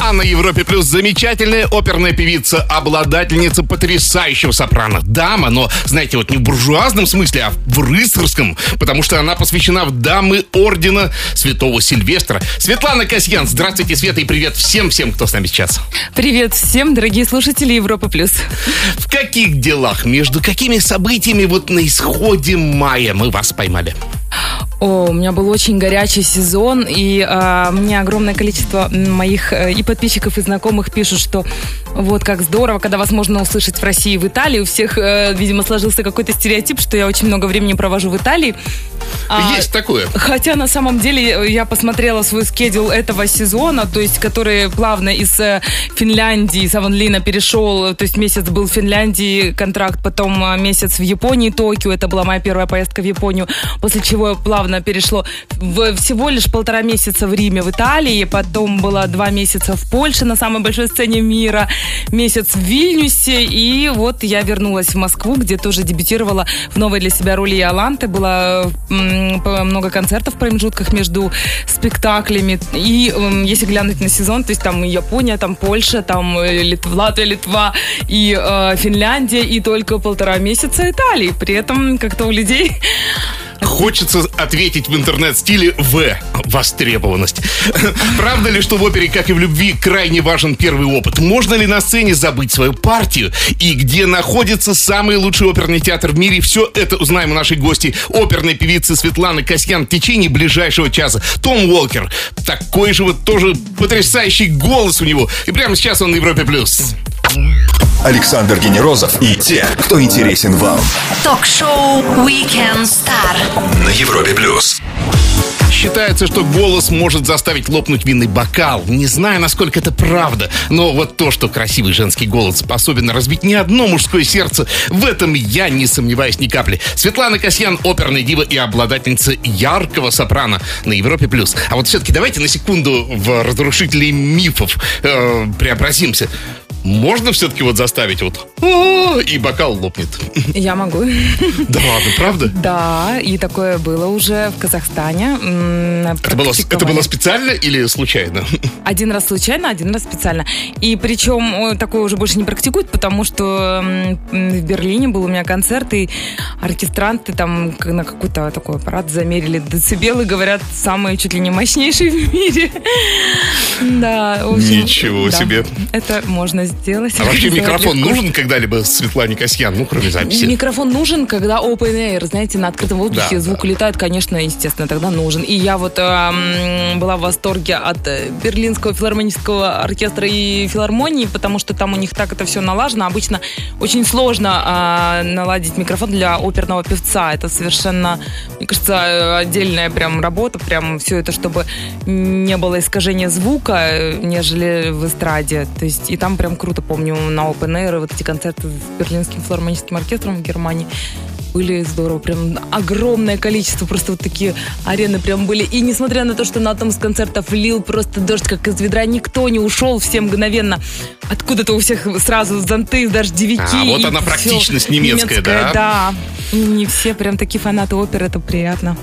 А на Европе Плюс замечательная оперная певица, обладательница потрясающего сопрано. Дама, но, знаете, вот не в буржуазном смысле, а в рыцарском, потому что она посвящена в дамы ордена Святого Сильвестра. Светлана Касьян, здравствуйте, Света, и привет всем-всем, кто с нами сейчас. Привет всем, дорогие слушатели Европы плюс. В каких делах, между какими событиями вот на исходе мая мы вас поймали? О, у меня был очень горячий сезон, и а, мне огромное количество моих э, и подписчиков, и знакомых пишут, что вот как здорово, когда вас можно услышать в России и в Италии. У всех, э, видимо, сложился какой-то стереотип, что я очень много времени провожу в Италии. А, Есть такое. Хотя на самом деле я посмотрела свой скедул этого сезона, то есть который плавно из э, Финляндии, Саванлина перешел, то есть месяц был в Финляндии контракт, потом э, месяц в Японии, Токио, это была моя первая поездка в Японию, после чего плавно перешло в всего лишь полтора месяца в Риме, в Италии, потом было два месяца в Польше на самой большой сцене мира, месяц в Вильнюсе, и вот я вернулась в Москву, где тоже дебютировала в новой для себя роли Иоланты, было много концертов в промежутках между спектаклями, и если глянуть на сезон, то есть там Япония, там Польша, там э, Литва, Латвия, Литва и э, Финляндия, и только полтора месяца Италии, при этом как-то у людей Хочется ответить в интернет-стиле В. Востребованность. Правда ли, что в опере, как и в любви, крайне важен первый опыт? Можно ли на сцене забыть свою партию? И где находится самый лучший оперный театр в мире? Все это узнаем у нашей гости, оперной певицы Светланы Касьян в течение ближайшего часа. Том Уолкер. Такой же вот тоже потрясающий голос у него. И прямо сейчас он на Европе+. плюс. Александр Генерозов и те, кто интересен вам. Ток-шоу Weekend Star. На Европе Плюс. Считается, что голос может заставить лопнуть винный бокал. Не знаю, насколько это правда, но вот то, что красивый женский голос способен разбить не одно мужское сердце, в этом я не сомневаюсь ни капли. Светлана Касьян, оперная дива и обладательница яркого сопрано на Европе+. плюс. А вот все-таки давайте на секунду в разрушителей мифов э, преобразимся. Можно все-таки вот заставить вот и бокал лопнет. я могу. Да ладно, правда? Да, и такое было уже в Казахстане. Это было, это было специально или случайно? Один раз случайно, один раз специально. И причем такое уже больше не практикуют, потому что в Берлине был у меня концерт, и оркестранты там на какой-то такой аппарат замерили децибелы, говорят, самые чуть ли не мощнейшие в мире. Да, в общем, Ничего да. себе. Это можно сделать. А вообще Сделать микрофон легко. нужен когда-либо Светлане Касьян, ну, кроме записи? Микрофон нужен, когда open air, знаете, на открытом воздухе Да, звук да. летает, конечно, естественно, тогда нужен. И я вот эм, была в восторге от э, Берлинского филармонического оркестра и филармонии, потому что там у них так это все налажено. Обычно очень сложно а, наладить микрофон для оперного певца. Это совершенно, мне кажется, э, отдельная прям работа, прям все это, чтобы не было искажения звука, э, нежели в эстраде. То есть, и там прям круто, помню, на Open Air вот эти концерты с Берлинским филармоническим оркестром в Германии были здорово, прям огромное количество, просто вот такие арены прям были. И несмотря на то, что на одном из концертов лил просто дождь, как из ведра, никто не ушел, все мгновенно. Откуда-то у всех сразу зонты, дождевики. А, вот она практичность немецкая, да? Да. И Не все прям такие фанаты оперы, это приятно.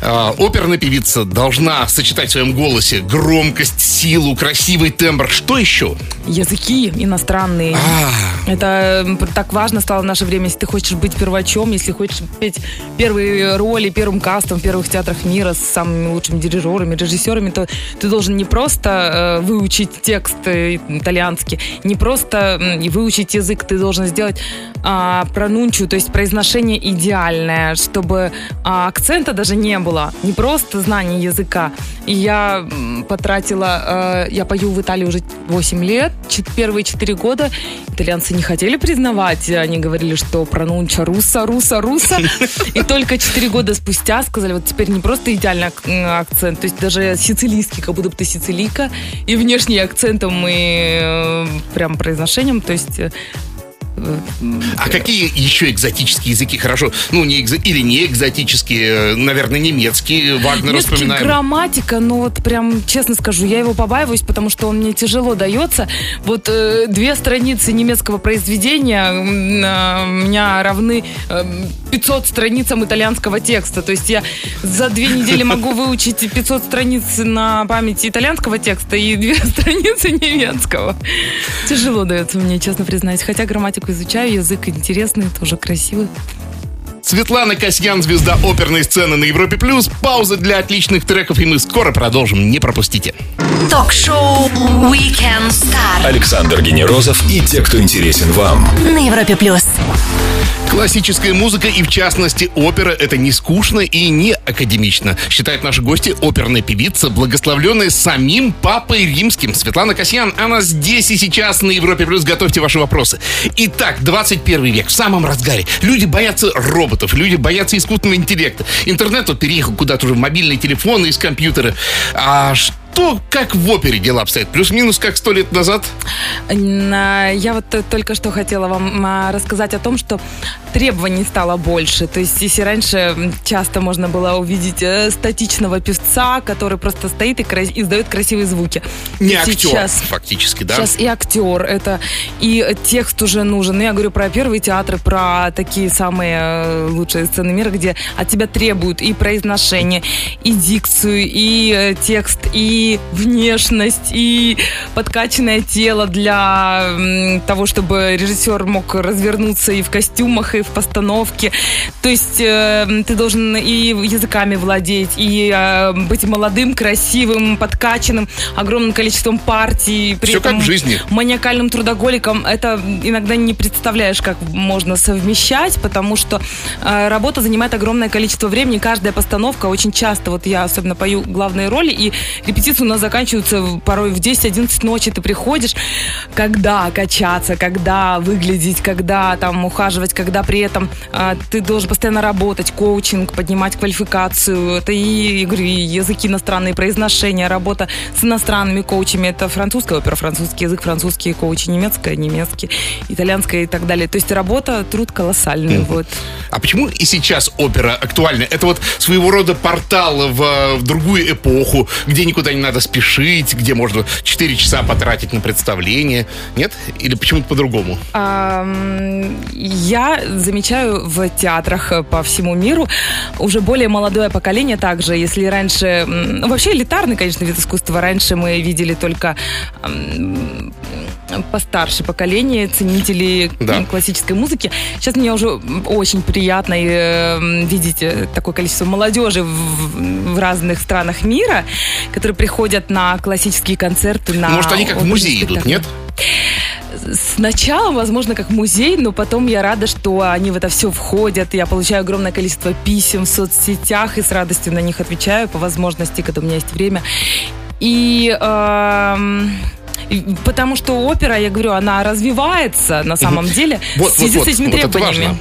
А, оперная певица должна сочетать в своем голосе громкость, силу, красивый тембр. Что еще? Языки иностранные. А, Это так важно стало в наше время, если ты хочешь быть первачом, если хочешь петь первые роли первым кастом в первых театрах мира с самыми лучшими дирижерами, режиссерами, то ты должен не просто э, выучить текст э, итальянский, не просто выучить язык, ты должен сделать а, пронунчию, то есть произношение идеальное, чтобы а, акцента даже не было, не просто знание языка. И я потратила, э, я пою в Италии уже 8 лет, чет- первые 4 года итальянцы не хотели признавать, они говорили, что пронунча руса, руса, руса. И только 4 года спустя сказали, вот теперь не просто идеальный акцент, то есть даже сицилийский, как будто бы ты сицилийка, и внешний акцентом, и э, прям произношением, то есть э, А какие еще экзотические языки? Хорошо, ну, не экзо... или не экзотические, наверное, немецкий, Вагнер Немецкий вспоминаем. грамматика, ну вот прям, честно скажу, я его побаиваюсь, потому что он мне тяжело дается. Вот э, две страницы немецкого произведения э, меня равны э, 500 страницам итальянского текста. То есть я за две недели могу выучить 500 страниц на памяти итальянского текста и две страницы немецкого. Тяжело дается мне, честно признаюсь. Хотя грамматику изучаю, язык интересный, тоже красивый. Светлана Касьян, звезда оперной сцены на Европе+. плюс. Пауза для отличных треков, и мы скоро продолжим. Не пропустите. Ток-шоу Weekend Star Александр Генерозов и те, кто интересен вам. на Европе плюс. Классическая музыка и, в частности, опера – это не скучно и не академично, считает наши гости оперная певица, благословленная самим Папой Римским. Светлана Касьян, она здесь и сейчас на Европе+. плюс. Готовьте ваши вопросы. Итак, 21 век, в самом разгаре. Люди боятся роботов, люди боятся искусственного интеллекта. Интернет вот переехал куда-то уже в мобильные телефоны из компьютера. А что, как в опере дела обстоят? Плюс-минус, как сто лет назад? На- Я вот т- только что хотела вам а, рассказать о том, что требований стало больше. То есть, если раньше часто можно было увидеть э, статичного певца, который просто стоит и издает красивые звуки. Не то актер, сейчас, фактически, да? Сейчас и актер, это и текст уже нужен. Ну, Я говорю про первые театры, про такие самые э, лучшие сцены мира, где от тебя требуют и произношение, и дикцию, и э, текст, и внешность, и подкачанное тело для того, чтобы режиссер мог развернуться и в костюмах, и в постановке. То есть э, ты должен и языками владеть, и э, быть молодым, красивым, подкачанным, огромным количеством партий. При как этом в жизни. маниакальным трудоголиком это иногда не представляешь, как можно совмещать, потому что э, работа занимает огромное количество времени. Каждая постановка очень часто, вот я особенно пою главные роли, и у нас заканчиваются порой в 10-11 ночи. Ты приходишь, когда качаться, когда выглядеть, когда там ухаживать, когда при этом э, ты должен постоянно работать, коучинг, поднимать квалификацию. Это и, говорю, и языки иностранные, произношения, работа с иностранными коучами. Это французская опера, французский язык, французские коучи, немецкая, немецкий, итальянская и так далее. То есть работа, труд колоссальный. Вот. А почему и сейчас опера актуальна? Это вот своего рода портал в, в другую эпоху, где никуда не надо спешить, где можно 4 часа потратить на представление. Нет? Или почему-то по-другому? Я замечаю в театрах э, по всему миру уже более молодое поколение также. Если раньше... Вообще элитарный, конечно, вид искусства. Раньше мы видели только постарше поколение, ценители Да. классической музыки. Сейчас мне уже очень приятно и, э, видеть э, такое количество молодежи в, в разных странах мира, которые приходят на классические концерты. На Может, они как в музей идут, спектакли. нет? Сначала, возможно, как музей, но потом я рада, что они в это все входят. Я получаю огромное количество писем в соцсетях и с радостью на них отвечаю по возможности, когда у меня есть время. И и потому что опера, я говорю, она развивается на самом деле Вот, в связи вот, с этими вот, это требованиями. важно.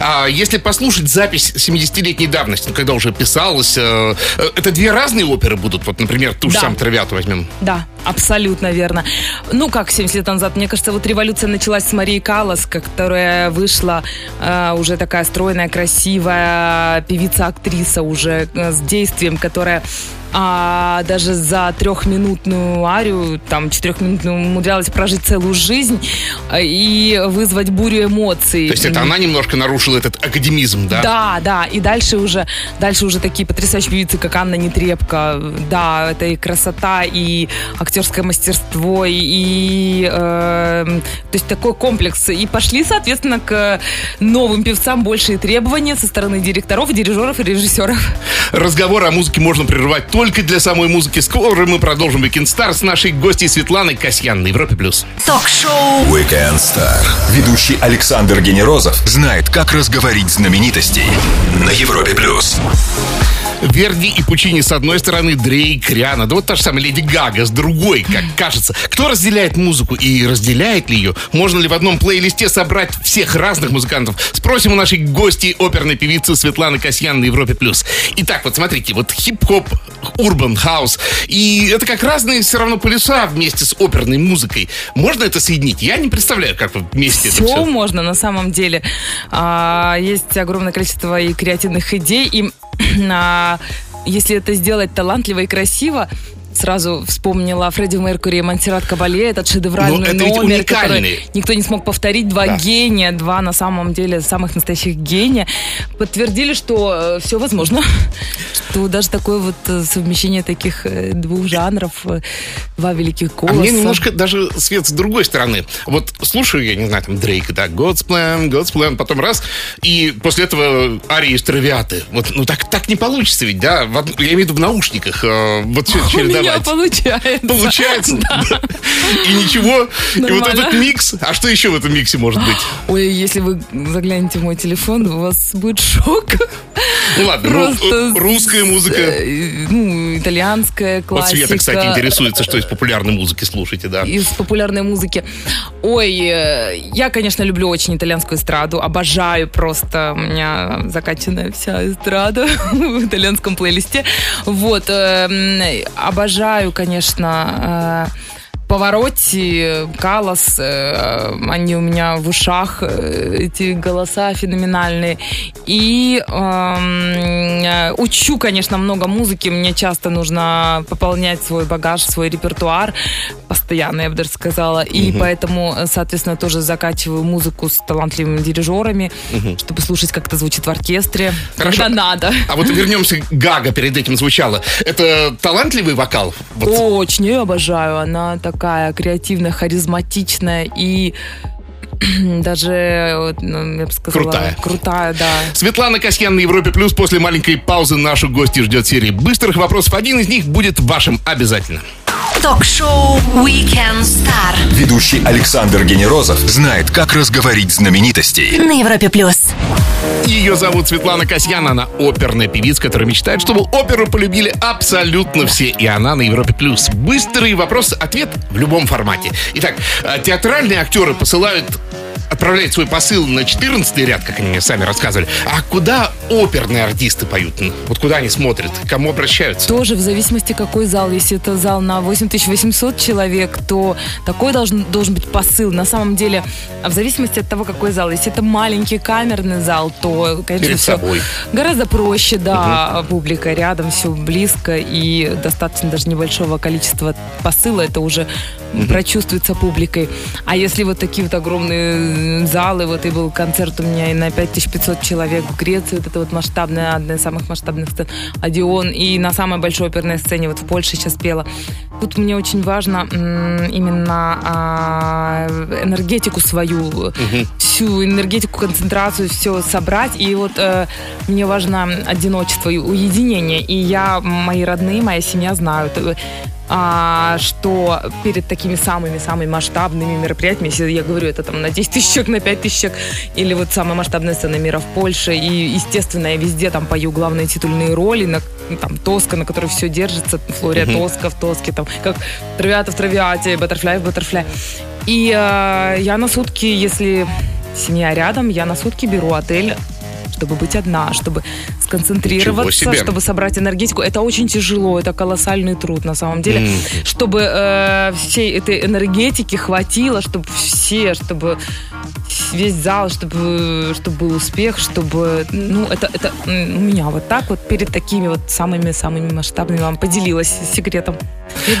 А если послушать запись 70-летней давности, ну, когда уже писалось, э, э, это две разные оперы будут? Вот, например, ту же Да. самую «Травиату» возьмем. Да, абсолютно верно. Ну, как 70 лет назад, мне кажется, вот революция началась с Марии Каллас, которая вышла э, уже такая стройная, красивая певица-актриса уже э, с действием, которая а, даже за трехминутную арию, там, четырехминутную умудрялась прожить целую жизнь э, и вызвать бурю эмоций. То есть это она немножко нарушила этот академизм, да? Да, да, и дальше уже, дальше уже такие потрясающие певицы, как Анна Нетребко, да, это и красота, и актерское мастерство, и, и, э, то есть такой комплекс. И пошли, соответственно, к новым певцам большие требования со стороны директоров, дирижеров и режиссеров. Разговор о музыке можно прерывать только для самой музыки. Скоро мы продолжим Weekend Star с нашей гостьей Светланой Касьян на Европе+. плюс. Ток-шоу Weekend Star. Ведущий Александр Генерозов знает, как разговорить знаменитостей на Европе плюс. Верди и Пучини с одной стороны, Дрейк, Риана, да вот та же самая Леди Гага с другой, как кажется. Кто разделяет музыку и разделяет ли ее? Можно ли в одном плейлисте собрать всех разных музыкантов? Спросим у нашей гости оперной певицы Светланы Касьян на Европе+. плюс. Итак, вот смотрите, вот хип-хоп урбан хаус. И это как разные все равно полюса вместе с оперной музыкой. Можно это соединить? Я не представляю, как вместе все это все. можно на самом деле. А, есть огромное количество и креативных идей, и а, если это сделать талантливо и красиво, сразу вспомнила Фредди Меркури и Монсеррат Кабале, этот шедевральный Но это номер, который уникальный. никто не смог повторить. Два Да. гения, два на самом деле самых настоящих гения. Подтвердили, что все возможно. Что даже такое вот э, совмещение таких э, двух жанров, э, два великих А голоса. мне немножко даже свет с другой стороны. Вот слушаю, я не знаю, там Дрейк, да, God's Plan, God's Plan, потом раз, и после этого арии из Травиаты. Вот, ну так, так не получится ведь, да? Я имею в виду в наушниках. э, Вот всё У меня чередовать. получается. Получается. И ничего. И вот Нормально. этот микс. А что еще в этом миксе может быть? Ой, если вы заглянете в мой телефон, у вас будет шок. Ну ладно, ру- Просто русская музыка. Э, Ну, итальянская Вот классика. Света, кстати, интересуется, что из популярной музыки слушаете, да. из популярной музыки. Ой, э, я, конечно, люблю очень итальянскую эстраду. Обожаю просто. У меня закачанная вся эстрада в итальянском плейлисте. Вот. э, м, Обожаю, конечно, Поворотти, Калас, э, они у меня в ушах, э, эти голоса феноменальные. И эм, э, учу, конечно, много музыки. Мне часто нужно пополнять свой багаж, свой репертуар. Постоянно, я бы даже сказала. И поэтому, э, соответственно, тоже закачиваю музыку с талантливыми дирижерами, чтобы слушать, как это звучит в оркестре. Хорошо. Когда надо. А вот вернемся Гага, перед этим звучало. Это талантливый вокал? Вот Очень ее обожаю. Она такая креативная, харизматичная и даже, ну, я бы сказала, Крутая. крутая, да. Светлана Касьян на Европе Плюс. После маленькой паузы нашу гости ждет серия быстрых вопросов. Один из них будет вашим обязательно. Ток-шоу Weekend Star Ведущий Александр Генерозов знает, как разговорить знаменитостей. на Европе плюс. Ее зовут Светлана Касьян. Она оперная певица, которая мечтает, чтобы оперу полюбили абсолютно все. И она на Европе Плюс. Быстрый вопрос-ответ в любом формате. Итак, э, театральные актеры посылают отправляют свой посыл на 14 ряд, как они мне сами рассказывали. А куда оперные артисты поют? Вот куда они смотрят? К кому обращаются? Тоже в зависимости, какой зал. Если это зал на 8800 человек, то такой должен, должен быть посыл. На самом деле, в зависимости от того, какой зал. Если это маленький камерный зал, то, конечно, Перед все собой. гораздо проще, да, публика рядом, все близко, и достаточно даже небольшого количества посыла, это уже прочувствуется публикой. А если вот такие вот огромные залы, вот и был концерт у меня и на 5500 человек в Греции, вот это вот масштабная, одна из самых масштабных сцен, Одион, и на самой большой оперной сцене, вот в Польше сейчас пела. Тут мне очень важно именно а, энергетику свою, всю энергетику, концентрацию, все собрать. И вот э, мне важно одиночество и уединение. И я, мои родные, моя семья знают, э, а, что перед такими самыми-самыми масштабными мероприятиями, если я говорю это там на 10 тысяч человек, на 5 тысяч человек, или вот самая масштабная сцена мира в Польше, и, естественно, я везде там пою главные титульные роли, на, там Тоска, на которой все держится, Флория Тоска в Тоске, там, как Травиата в Травиате, Баттерфляй в Баттерфляй. И э, я на сутки, если семья рядом, я на сутки беру отель чтобы быть одна, чтобы сконцентрироваться, чтобы собрать энергетику. Это очень тяжело, это колоссальный труд на самом деле. Чтобы э, всей этой энергетики хватило, чтобы все, чтобы весь зал, чтобы, чтобы был успех, чтобы, ну, это, это у меня вот так вот перед такими вот самыми-самыми масштабными вам поделилась секретом.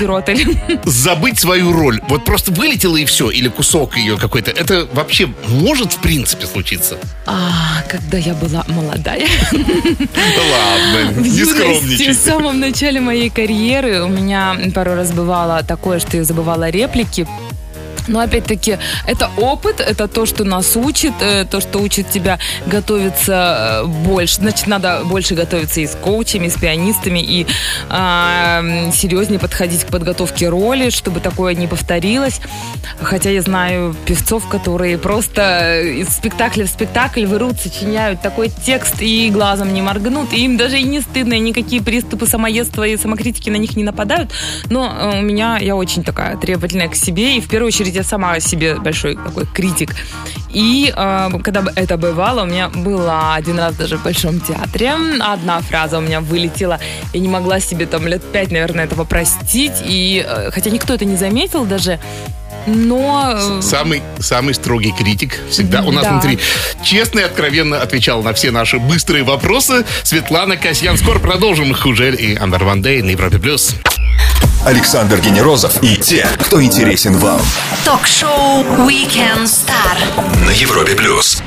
Беру отель. Забыть свою роль. Вот просто вылетело и все, или кусок ее какой-то. Это вообще может в принципе случиться? А, когда я была молодая, Ладно, в не юности, в самом начале моей карьеры у меня пару раз бывало такое, что я забывала реплики. Но опять-таки, это опыт, это то, что нас учит, э, то, что учит тебя готовиться э, больше. Значит, надо больше готовиться и с коучами, и с пианистами, и м, серьезнее подходить к подготовке роли, чтобы такое не повторилось. Хотя я знаю певцов, которые просто из спектакля в спектакль вырут, сочиняют такой текст и глазом не моргнут. И им даже и не стыдно, и никакие приступы самоедства и самокритики на них не нападают. Но э, у меня, я очень такая требовательная к себе, и в первую очередь я сама себе большой такой критик. И э, когда бы это бывало, у меня было один раз даже в Большом театре. Одна фраза у меня вылетела. Я не могла себе там лет пять, наверное, этого простить. И э, хотя никто это не заметил даже, но... э, Самый, самый строгий критик всегда у нас Да. внутри. Честно и откровенно отвечала на все наши быстрые вопросы. Светлана Касьян. Скоро продолжим. Хужель и Андер Ван Дей на Европе+. плюс. Александр Генерозов и те, кто интересен вам. Ток-шоу Weekend Star. На Европе плюс.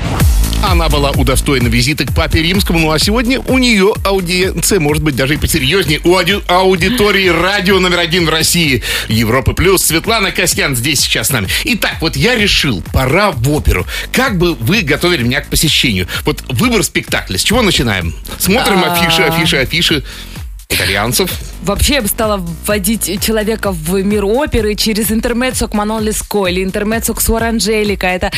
Она была удостоена визита к папе римскому, ну а сегодня у нее аудиенция может быть даже и посерьезнее. У ауди- аудитории радио номер один в России. Европа плюс. Светлана Касьян здесь сейчас с нами. Итак, вот я решил, пора в оперу. Как бы вы готовили меня к посещению? Вот выбор спектакля. С чего начинаем? Смотрим А. афиши, афиши, афиши. Итальянцев. Вообще я бы стала вводить человека в мир оперы через интермеццо к Манон Леско или интермеццо к Суар Анджелика. Это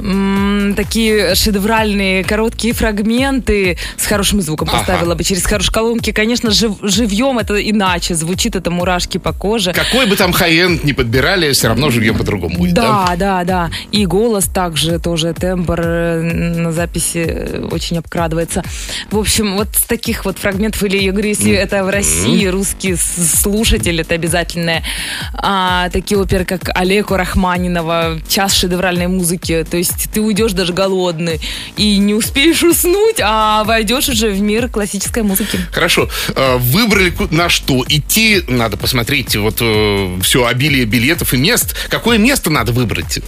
м, такие шедевральные короткие фрагменты с хорошим звуком Ага. поставила бы. Через хорошие колонки, конечно, жив- живьем это иначе. Звучит это мурашки по коже. Какой бы там high-end ни подбирали, все равно живьем по-другому будет, да? Да, да, да. И голос также тоже, тембр э, на записи э, очень обкрадывается. В общем, вот с таких вот фрагментов, или я говорю, если это в России, русский с- слушатель, это обязательно а, такие оперы, как Алеко Рахманинова, час шедевральной музыки. То есть ты уйдешь даже голодный и не успеешь уснуть, а войдешь уже в мир классической музыки. Хорошо. Э, Выбрали на что? Идти надо посмотреть вот все обилие билетов и мест. Какое место надо выбрать?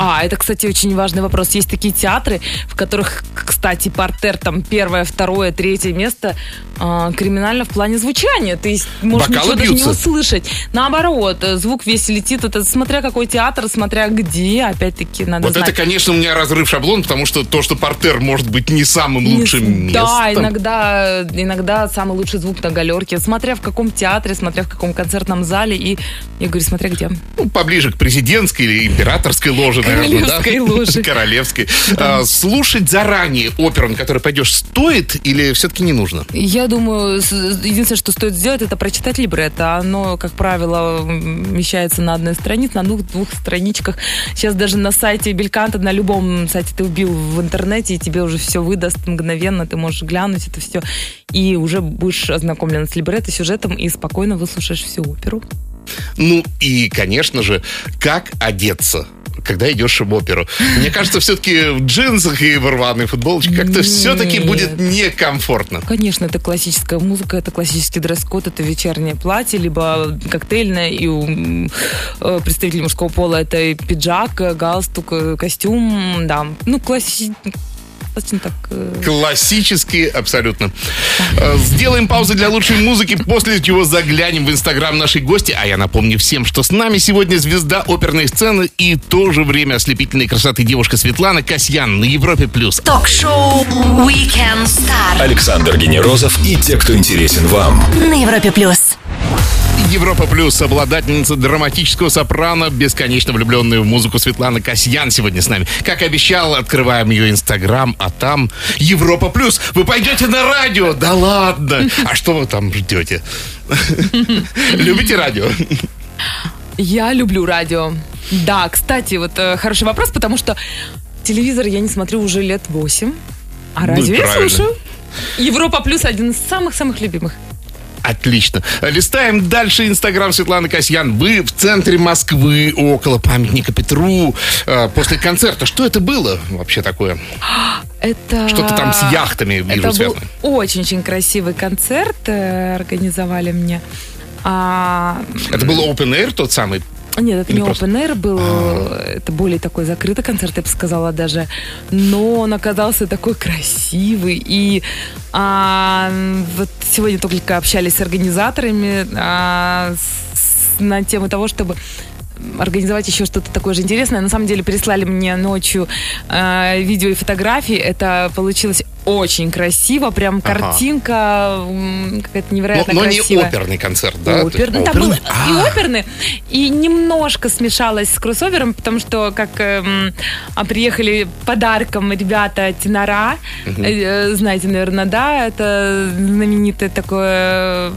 А, это, кстати, очень важный вопрос. Есть такие театры, в которых, кстати, портер там первое, второе, третье место а, криминально в плане звучания. Ты можешь Бокалы ничего даже не бьются? услышать. Наоборот, э, звук весь летит. Это смотря какой театр, смотря где. Опять-таки, надо Вот знать. это, конечно, у меня разрыв шаблон, потому что то, что портер может быть не самым Не лучшим с- местом. Да, иногда, иногда самый лучший звук на галерке. Смотря в каком театре, смотря в каком концертном зале. И я говорю, смотря где. Ну, поближе к президентской или императорской ложе? Королевской ложе. Королевской. А, слушать заранее оперу, на которую пойдешь, стоит или все-таки не нужно? Я думаю, единственное, что стоит сделать, это прочитать либретто. Оно, как правило, вмещается на одной странице, на двух, страничках. Сейчас даже на сайте Бельканта, на любом сайте ты вбил в интернете, и тебе уже все выдаст мгновенно, ты можешь глянуть это все, и уже будешь ознакомлен с либретто, сюжетом, и спокойно выслушаешь всю оперу. Ну и, конечно же, как одеться? Когда идешь в оперу. Мне кажется, все-таки в джинсах и в рваной футболочке как-то все-таки будет некомфортно. Конечно, это классическая музыка, это классический дресс-код, это вечернее платье, либо коктейльное, и у э, представителей мужского пола это пиджак, галстук, костюм, да. Ну, класси... достаточно так... э, Классические абсолютно. Э, Сделаем паузу для лучшей музыки, после чего заглянем в инстаграм нашей гости. А я напомню всем, что с нами сегодня звезда оперной сцены и в то же время ослепительной красоты девушка Светлана Касьян на Европе+. плюс. Ток-шоу Weekend Star Александр Генерозов и те, кто интересен вам. на Европе плюс. Европа Плюс, обладательница драматического сопрано, бесконечно влюбленная в музыку Светлана Касьян сегодня с нами. Как обещал, открываем ее инстаграм, а там Европа Плюс. Вы пойдете на радио? Да ладно! А что вы там ждете? Любите радио? Я люблю радио. Да, кстати, вот э, хороший вопрос, потому что телевизор я не смотрю уже лет 8, а радио я Ну правильно. слушаю. Европа Плюс один из самых-самых любимых. Отлично. Листаем дальше инстаграм Светланы Касьян. Вы в центре Москвы, около памятника Петру, э, после концерта. Что это было вообще такое? Это... Что-то там с яхтами вижу Это был очень-очень красивый концерт, э, организовали мне. А, Это был open air тот самый? Нет, это Или не просто- А. open air был, это более такой закрытый концерт, я бы сказала даже. Но он оказался такой красивый. И а, вот сегодня только общались с организаторами а, с- на тему того, чтобы организовать еще что-то такое же интересное. На самом деле прислали мне ночью э, видео и фотографии. Это получилось очень красиво. Прям Ага. картинка м, какая-то Но, невероятно но не красивая. оперный концерт, да? Оперный. Там был и оперный, и немножко смешалось с кроссовером, потому что как эм, а, приехали подарком ребята Тенора, э, знаете, наверное, да, это знаменитое такое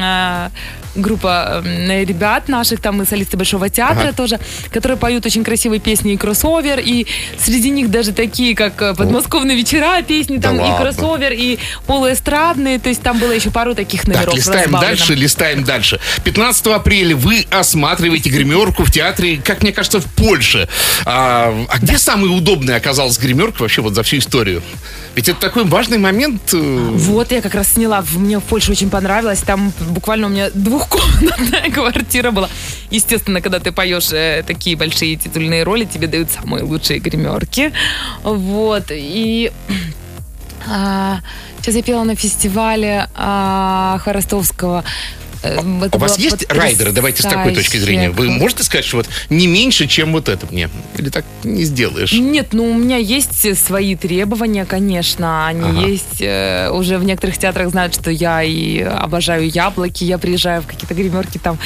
а, группа э, ребят наших, там и солисты Большого театра Ага. тоже, которые поют очень красивые песни и кроссовер, и среди них даже такие, как э, «Подмосковные вечера» песни, Да там и ладно. кроссовер, и полуэстрадные, то есть там было еще пару таких номеров. Так, листаем дальше, листаем дальше. 15 апреля вы осматриваете гримерку в театре, как мне кажется, в Польше. А, а где самый удобный оказалась гримерка вообще вот за всю историю? Ведь это такой важный момент. э, Вот, я как раз сняла, мне в Польше очень понравилось, там буквально у меня двухкомнатная квартира была. Естественно, когда ты поешь э, такие большие титульные роли, тебе дают самые лучшие гримерки. Вот, и... а, сейчас я пела на фестивале а, Хворостовского. Э, это У вас есть райдеры? Давайте с такой точки зрения. Вы можете сказать, что вот не меньше, чем вот это мне? Или так не сделаешь? Нет, ну у меня есть свои требования, конечно. Они Ага. есть. э, уже в некоторых театрах знают, что я и обожаю яблоки. Я приезжаю в какие-то гримерки, там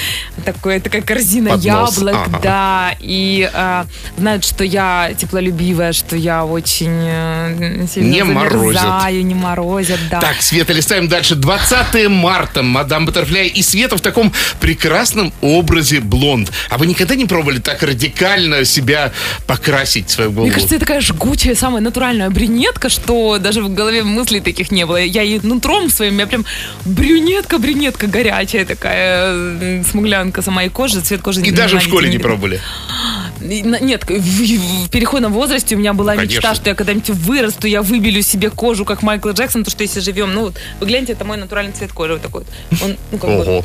такое, такая корзина Поднос. яблок, Ага. да. И э, знают, что я теплолюбивая, что я очень э, сильно Не морозят. замерзаю, не морозят, да. Так, Света, листаем дальше. 20 марта. Мадам Баттерфляй и Света в таком прекрасном образе блонд. А вы никогда не пробовали так радикально себя покрасить свою голову? Мне кажется, я такая жгучая, самая натуральная брюнетка, что даже в голове мыслей таких не было. Я и нутром своим, я прям брюнетка-брюнетка горячая такая, смуглянка сама и кожа, цвет кожи. и даже в школе не пробовали. Нет, в, в переходном возрасте у меня была Ну, мечта, что я когда-нибудь вырасту, я выбелю себе кожу, как Майкл Джексон, то что если живем, ну вот, вы гляньте, это мой натуральный цвет кожи, вот такой. вот. Он, ну, как бы, Ого.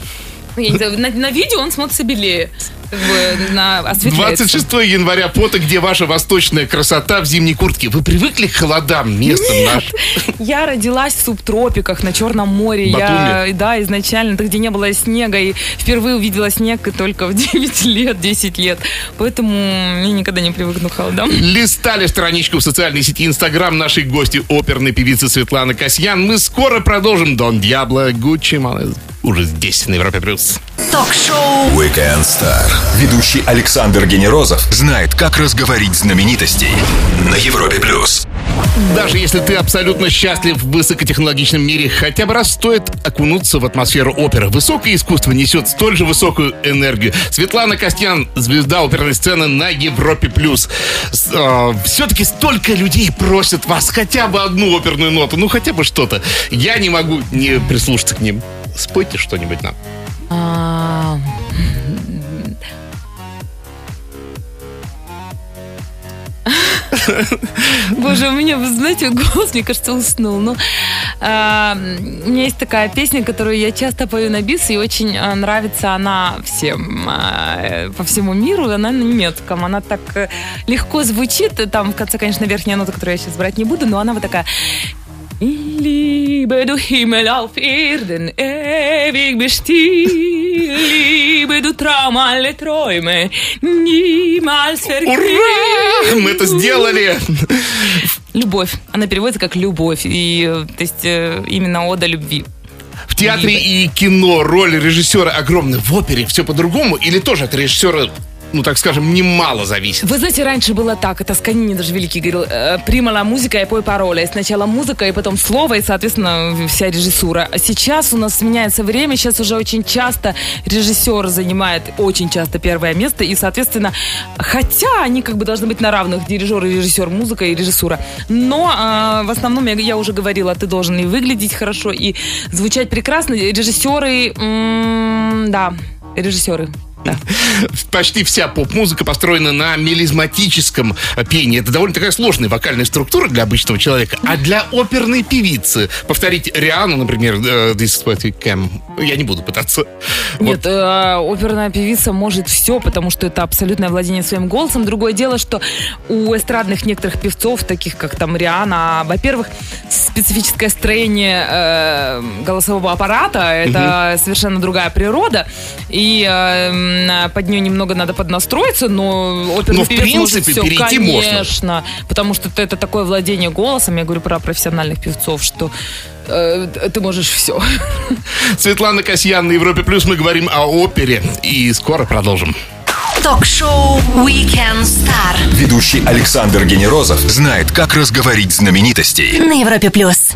ну, я не знаю, на, на видео он смотрится белее, бы, на, осветляется. 26 января фото, где ваша восточная красота в зимней куртке. Вы привыкли к холодам местным нашим? Я родилась в субтропиках на Черном море. Я, Батуми? да, изначально, там, где не было снега, и впервые увидела снег и только в 9 лет, 10 лет. Поэтому я никогда не привыкну к холодам. Листали страничку в социальной сети Инстаграм нашей гости, оперной певицы Светланы Касьян. Мы скоро продолжим Дон Диабло, Гуччи. Уже здесь, на Европе+. плюс. Ток-шоу Weekend Star. Ведущий Александр Генерозов знает, как разговорить знаменитостей на Европе плюс. Даже если ты абсолютно счастлив в высокотехнологичном мире, хотя бы раз стоит окунуться в атмосферу оперы. Высокое искусство несет столь же высокую энергию. Светлана Костян, звезда оперной сцены на Европе+. плюс. все-таки столько людей просят вас хотя бы одну оперную ноту, ну хотя бы что-то. Я не могу не прислушаться к ним. Спойте что-нибудь нам. Боже, у меня, вы знаете, голос, мне кажется, уснул. Ну, а, у меня есть такая песня, которую я часто пою на бис, и очень а, нравится она всем а, э, по всему миру. Она на немецком. Она так э, легко звучит. Там, в конце, конечно, верхняя нота, которую я сейчас брать не буду, но она вот такая. Liebe du Himmel auf Erden, ewig bestill. Liebe du Traum, alle Träume, niemals. Ура! Мы это сделали! Любовь. Она переводится как любовь. И, э, то есть, э, именно ода любви. В театре и кино роль режиссера огромная. В опере все по-другому? Или тоже от режиссера, ну так скажем, немало зависит? Вы знаете, раньше было так, это Сканини даже великий говорил, э, примала музыка и пой пароли. Сначала музыка, и потом слово, и, соответственно, вся режиссура. А сейчас у нас меняется время, сейчас уже очень часто режиссер занимает очень часто первое место, и, соответственно, хотя они как бы должны быть на равных, дирижер и режиссер, музыка и режиссура, но э, в основном, я, я уже говорила, ты должен и выглядеть хорошо, и звучать прекрасно. Режиссеры, м, да, режиссеры. Почти вся поп-музыка построена на мелизматическом пении. Это довольно такая сложная вокальная структура для обычного человека. А для оперной певицы повторить Риану, например, э, This is what we can, я не буду пытаться. Вот. Нет, э, оперная певица может все, потому что это абсолютное владение своим голосом. Другое дело, что у эстрадных некоторых певцов, таких как там Риана, во-первых, специфическое строение э, голосового аппарата, это совершенно другая природа, и э, под нее немного надо поднастроиться, но оперный Но, в певец может принципе, всё, перейти можно. конечно, потому что это, это такое владение голосом, я говорю про профессиональных певцов, что э, ты можешь все. Светлана Касьян на Европе Плюс. Мы говорим о опере. И скоро продолжим. Ток-шоу Weekend Star Ведущий Александр Генерозов знает, как разговорить знаменитостей. на Европе плюс.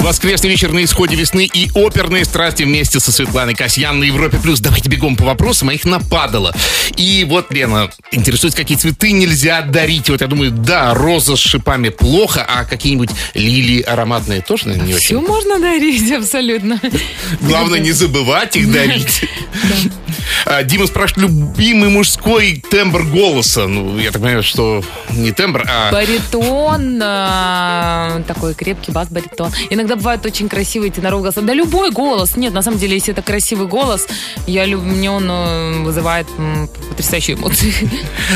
Воскресный вечер на исходе весны и оперные страсти вместе со Светланой Касьян на Европе+. плюс. Давайте бегом по вопросам, а их нападало. И вот, Лена, интересует, какие цветы нельзя дарить. Вот я думаю, да, роза с шипами плохо, а какие-нибудь лилии ароматные тоже, наверное, не очень. Все можно дарить, абсолютно. Главное, не забывать их дарить. А, Дима спрашивает, любимый мужской тембр голоса. Ну, я так понимаю, что не тембр, а... Баритон, э, такой крепкий бас-баритон. Иногда бывает очень красивый теноров голос. Да любой голос. Нет, на самом деле, если это красивый голос, я люб... мне он э, вызывает потрясающие эмоции.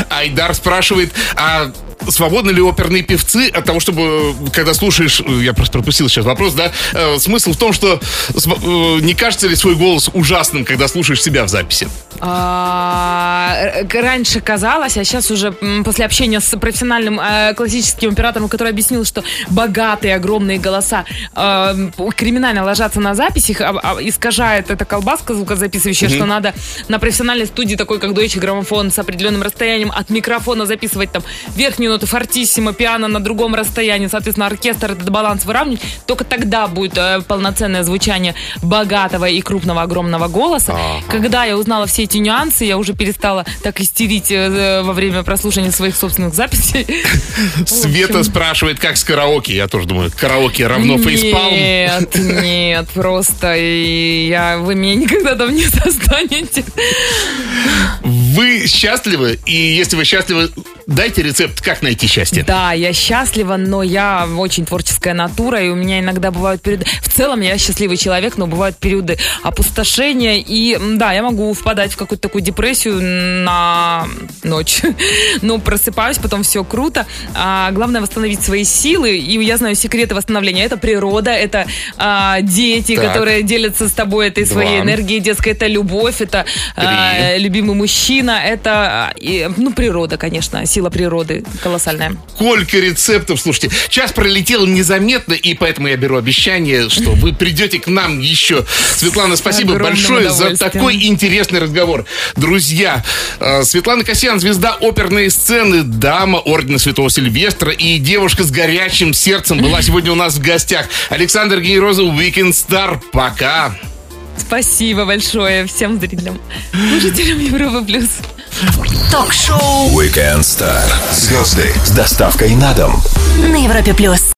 Айдар спрашивает, а свободны ли оперные певцы от того, чтобы, когда слушаешь, я просто пропустил сейчас вопрос, да, э, смысл в том, что э, не кажется ли свой голос ужасным, когда слушаешь себя в записи? А, р- раньше казалось, а сейчас уже после общения с профессиональным э, классическим оператором, который объяснил, что богатые огромные голоса э, криминально ложатся на записях, а- а искажает эта колбаска звукозаписывающая, что надо на профессиональной студии, такой как Deutsche Grammophon, с определенным расстоянием от микрофона записывать там верхнюю ноту фортиссимо, пиано на другом расстоянии, соответственно, оркестр этот баланс выравнивать. Только тогда будет э, полноценное звучание богатого и крупного огромного голоса. Когда я узнала все эти нюансы, я уже перестала так истерить э, во время прослушивания своих собственных записей. Света спрашивает, как с караоке. Я тоже думаю, караоке равно фейспалм. Нет, нет, просто я, вы меня никогда там не застанете. Вы счастливы? И если вы счастливы, дайте рецепт, как найти счастье. Да, я счастлива, но я очень творческая натура, и у меня иногда бывают периоды... В целом я счастливый человек, но бывают периоды опустошения, и да, я могу впадать в какую-то такую депрессию на ночь. Но просыпаюсь, потом все круто. А главное восстановить свои силы, и я знаю секреты восстановления. Это природа, это а, дети, Так. которые делятся с тобой этой Два. своей энергией детской, это любовь, это а, любимый мужчина, это, а, ну, природа, конечно, сила природы колоссальная. Сколько рецептов, слушайте. Час пролетел незаметно, и поэтому я беру обещание, что вы придете к нам еще. Светлана, спасибо большое за такой интересный разговор. Друзья, э, Светлана Касьян, звезда оперной сцены, дама Ордена Святого Сильвестра и девушка с горячим сердцем была сегодня у нас в гостях. Александр Генерозов, Weekend Star. Пока. Спасибо большое всем зрителям, слушателям Европы Плюс. Ток-шоу Weekend Star. Звезды с доставкой на дом. на Европе плюс.